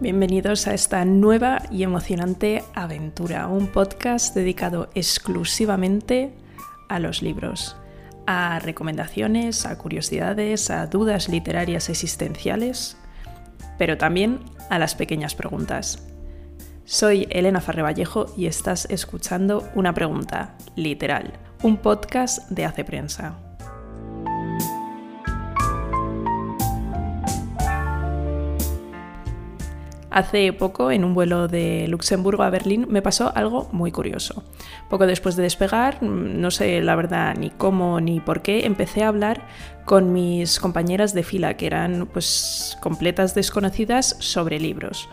Bienvenidos a esta nueva y emocionante aventura, un podcast dedicado exclusivamente a los libros, a recomendaciones, a curiosidades, a dudas literarias existenciales, pero también a las pequeñas preguntas. Soy Elena Farre Vallejo y estás escuchando Una Pregunta, literal, un podcast de Hace Prensa. Hace poco, en un vuelo de Luxemburgo a Berlín, me pasó algo muy curioso. Poco después de despegar, no sé la verdad ni cómo ni por qué, empecé a hablar con mis compañeras de fila, que eran pues completas desconocidas sobre libros.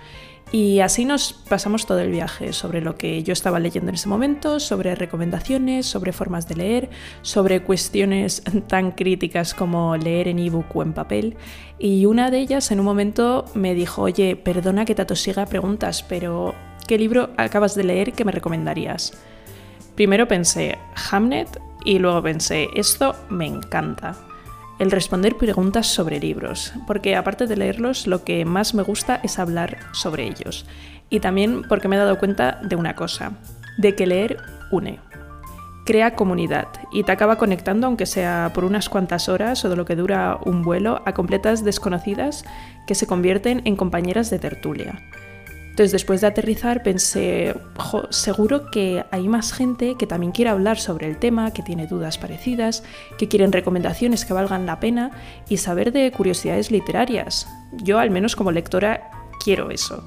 Y así nos pasamos todo el viaje sobre lo que yo estaba leyendo en ese momento, sobre recomendaciones, sobre formas de leer, sobre cuestiones tan críticas como leer en ebook o en papel. Y una de ellas en un momento me dijo, oye, perdona que te atosiga preguntas, pero ¿qué libro acabas de leer que me recomendarías? Primero pensé Hamnet y luego pensé, esto me encanta el responder preguntas sobre libros, porque aparte de leerlos, lo que más me gusta es hablar sobre ellos. Y también porque me he dado cuenta de una cosa, de que leer une. Crea comunidad y te acaba conectando, aunque sea por unas cuantas horas o de lo que dura un vuelo, a completas desconocidas que se convierten en compañeras de tertulia. Entonces, después de aterrizar, pensé, seguro que hay más gente que también quiere hablar sobre el tema, que tiene dudas parecidas, que quieren recomendaciones que valgan la pena y saber de curiosidades literarias. Yo, al menos como lectora, quiero eso.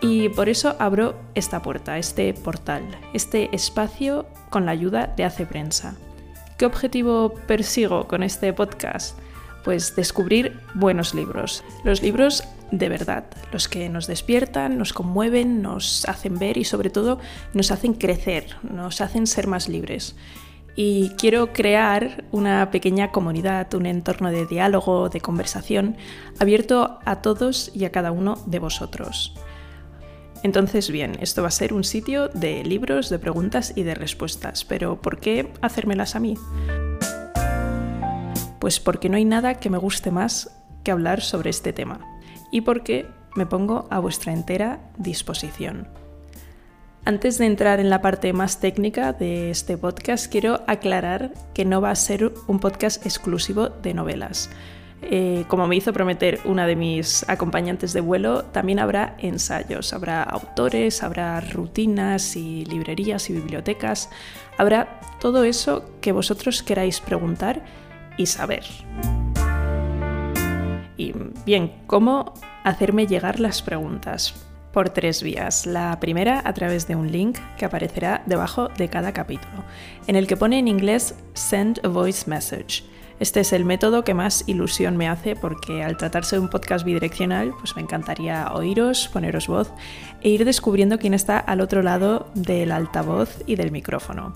Y por eso abro esta puerta, este portal, este espacio con la ayuda de Hace Prensa. ¿Qué objetivo persigo con este podcast? Pues descubrir buenos libros. Los libros de verdad, los que nos despiertan, nos conmueven, nos hacen ver y sobre todo nos hacen crecer, nos hacen ser más libres. Y quiero crear una pequeña comunidad, un entorno de diálogo, de conversación, abierto a todos y a cada uno de vosotros. Entonces, bien, esto va a ser un sitio de libros, de preguntas y de respuestas, pero ¿por qué hacérmelas a mí? Pues porque no hay nada que me guste más que hablar sobre este tema y porque me pongo a vuestra entera disposición. Antes de entrar en la parte más técnica de este podcast, quiero aclarar que no va a ser un podcast exclusivo de novelas. Eh, como me hizo prometer una de mis acompañantes de vuelo, también habrá ensayos, habrá autores, habrá rutinas y librerías y bibliotecas, habrá todo eso que vosotros queráis preguntar y saber. Y bien, ¿cómo hacerme llegar las preguntas? Por tres vías. La primera a través de un link que aparecerá debajo de cada capítulo, en el que pone en inglés Send a Voice Message. Este es el método que más ilusión me hace porque al tratarse de un podcast bidireccional, pues me encantaría oíros, poneros voz e ir descubriendo quién está al otro lado del altavoz y del micrófono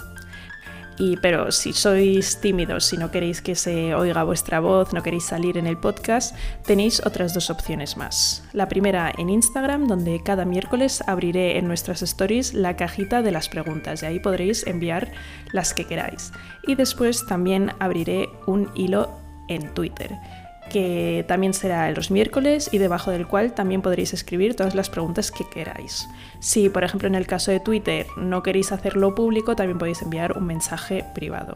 pero si sois tímidos, si no queréis que se oiga vuestra voz, no queréis salir en el podcast, tenéis otras dos opciones más. La primera en Instagram, donde cada miércoles abriré en nuestras stories la cajita de las preguntas y ahí podréis enviar las que queráis. Y después también abriré un hilo en Twitter que también será los miércoles y debajo del cual también podréis escribir todas las preguntas que queráis. Si, por ejemplo, en el caso de Twitter no queréis hacerlo público, también podéis enviar un mensaje privado.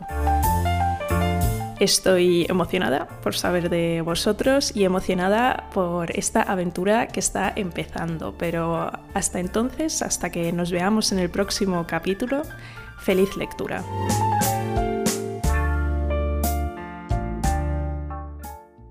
Estoy emocionada por saber de vosotros y emocionada por esta aventura que está empezando, pero hasta entonces, hasta que nos veamos en el próximo capítulo, feliz lectura.